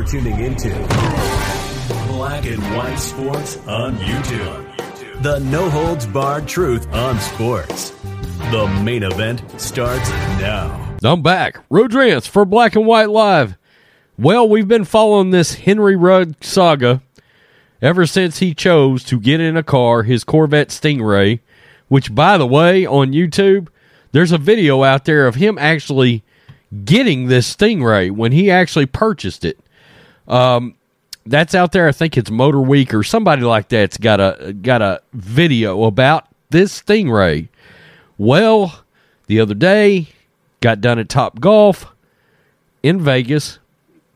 You're tuning into Black and White Sports on YouTube. The no holds barred truth on sports. The main event starts now. I'm back. Rodrance for Black and White Live. Well, we've been following this Henry Ruggs saga ever since he chose to get in a car, his Corvette Stingray, which, by the way, on YouTube, there's a video out there of him actually getting this Stingray when he actually purchased it. Um, that's out there. I think it's Motor Week or somebody like that's got a got a video about this Stingray. Well, the other day, got done at Top Golf in Vegas,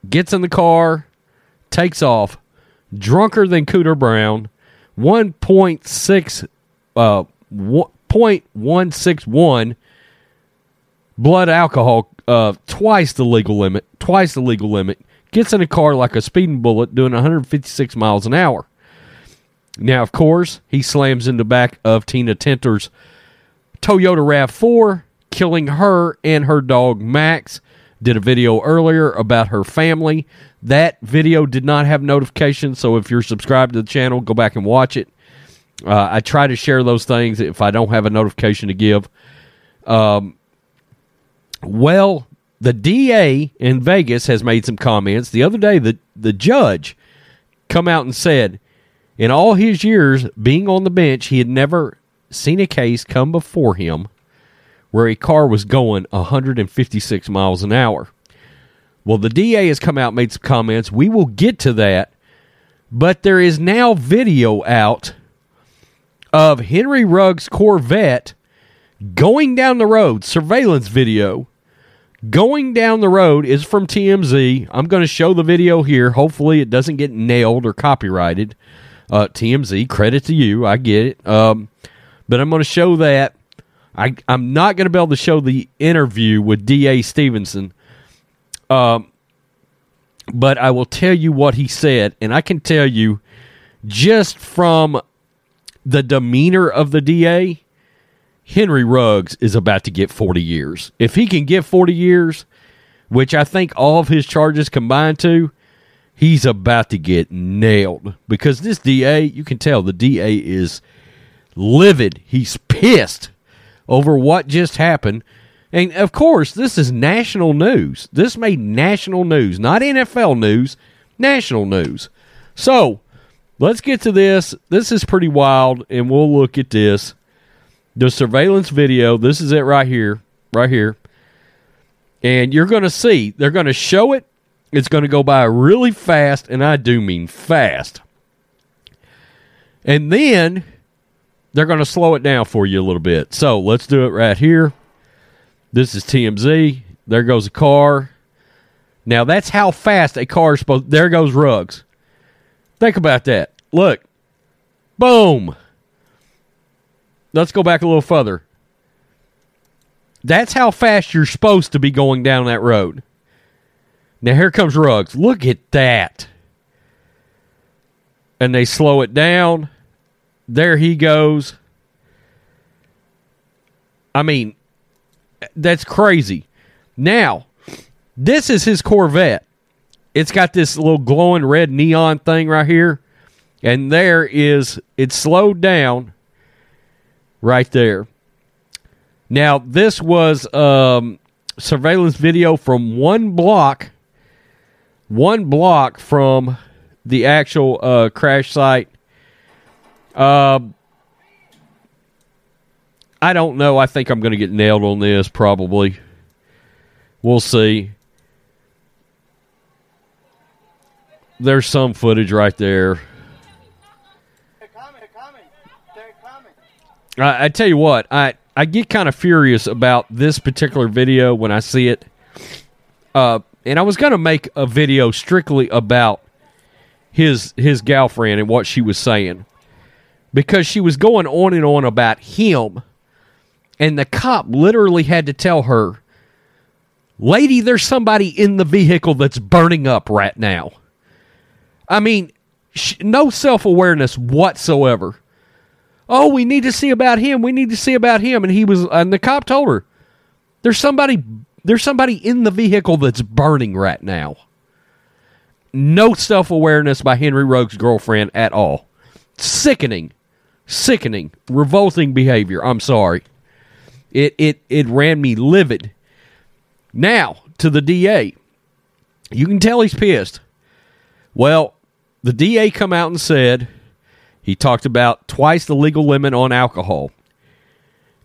gets in the car, takes off, drunker than Cooter Brown, 1.6 uh 0.161 blood alcohol uh twice the legal limit, twice the legal limit. Gets in a car like a speeding bullet doing 156 miles an hour. Now, of course, he slams in the back of Tina Tintor's Toyota RAV4, killing her and her dog Max. Did a video earlier about her family. That video did not have notifications, so if you're subscribed to the channel, go back and watch it. Uh, I try to share those things if I don't have a notification to give. Um, well, the DA in Vegas has made some comments. The other day, the, the judge come out and said, in all his years being on the bench, he had never seen a case come before him where a car was going 156 miles an hour. Well, the DA has come out made some comments. We will get to that. But there is now video out of Henry Ruggs' Corvette going down the road, surveillance video. Going down the road is from TMZ. I'm going to show the video here. Hopefully, it doesn't get nailed or copyrighted. Uh, TMZ, credit to you. I get it. Um, but I'm going to show that. I, I'm not going to be able to show the interview with D.A. Stevenson. Um, but I will tell you what he said. And I can tell you just from the demeanor of the DA, Henry Ruggs is about to get 40 years. If he can get 40 years, which I think all of his charges combined to, he's about to get nailed because this DA, you can tell the DA is livid. He's pissed over what just happened. And of course, this is national news. This made national news, not NFL news, national news. So, let's get to this. This is pretty wild, and we'll look at this. The surveillance video, this is it right here, right here. And you're going to see, they're going to show it. It's going to go by really fast, and I do mean fast. And then they're going to slow it down for you a little bit. So let's do it right here. This is TMZ. There goes a car. Now that's how fast a car is supposed. There goes Ruggs. Think about that. Look, boom. Let's go back a little further. That's how fast you're supposed to be going down that road. Now here comes Ruggs. Look at that. And they slow it down. There he goes. I mean, that's crazy. Now, this is his Corvette. It's got this little glowing red neon thing right here. And there is, it's slowed down right there. Now, this was um, surveillance video from one block, one block from the actual uh, crash site. Uh, I don't know. I think I'm going to get nailed on this, probably. We'll see. There's some footage right there. I, I tell you what, I, I get kind of furious about this particular video when I see it. Uh, and I was to make a video strictly about his his girlfriend and what she was saying. Because she was going on and on about him and the cop literally had to tell her lady there's somebody in the vehicle that's burning up right now. I mean no self-awareness whatsoever oh we need to see about him we need to see about him and he was and the cop told her there's somebody there's somebody in the vehicle that's burning right now no self awareness by Henry Ruggs' girlfriend at all. Sickening, sickening, revolting behavior. I'm sorry. It it it ran me livid. Now to the DA. You can tell he's pissed. Well, the DA come out and said he talked about twice the legal limit on alcohol.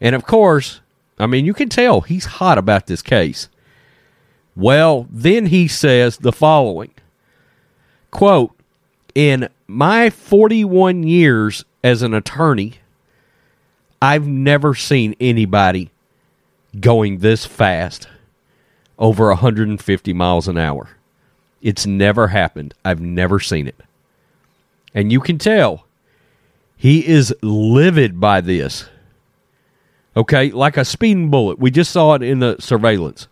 And of course, I mean, you can tell he's hot about this case. Well, then he says the following quote, In my 41 years as an attorney, I've never seen anybody going this fast over 150 miles an hour. It's never happened. I've never seen it. And you can tell he is livid by this. Okay, like a speeding bullet. We just saw it in the surveillance.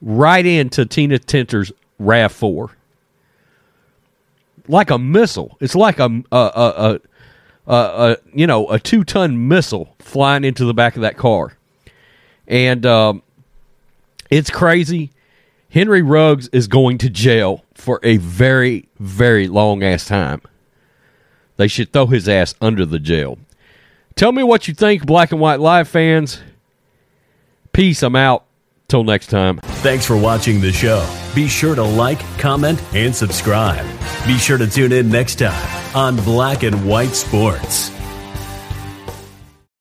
Right into Tina Tintor's RAV4. Like a missile. It's like a, a, a, a, a you know, a two ton missile flying into the back of that car. And um, it's crazy. Henry Ruggs is going to jail for a very, very long ass time. They should throw his ass under the jail. Tell me what you think, Black and White Live fans. Peace. I'm out. Till next time. Thanks for watching the show. Be sure to like, comment, and subscribe. Be sure to tune in next time on Black and White Sports.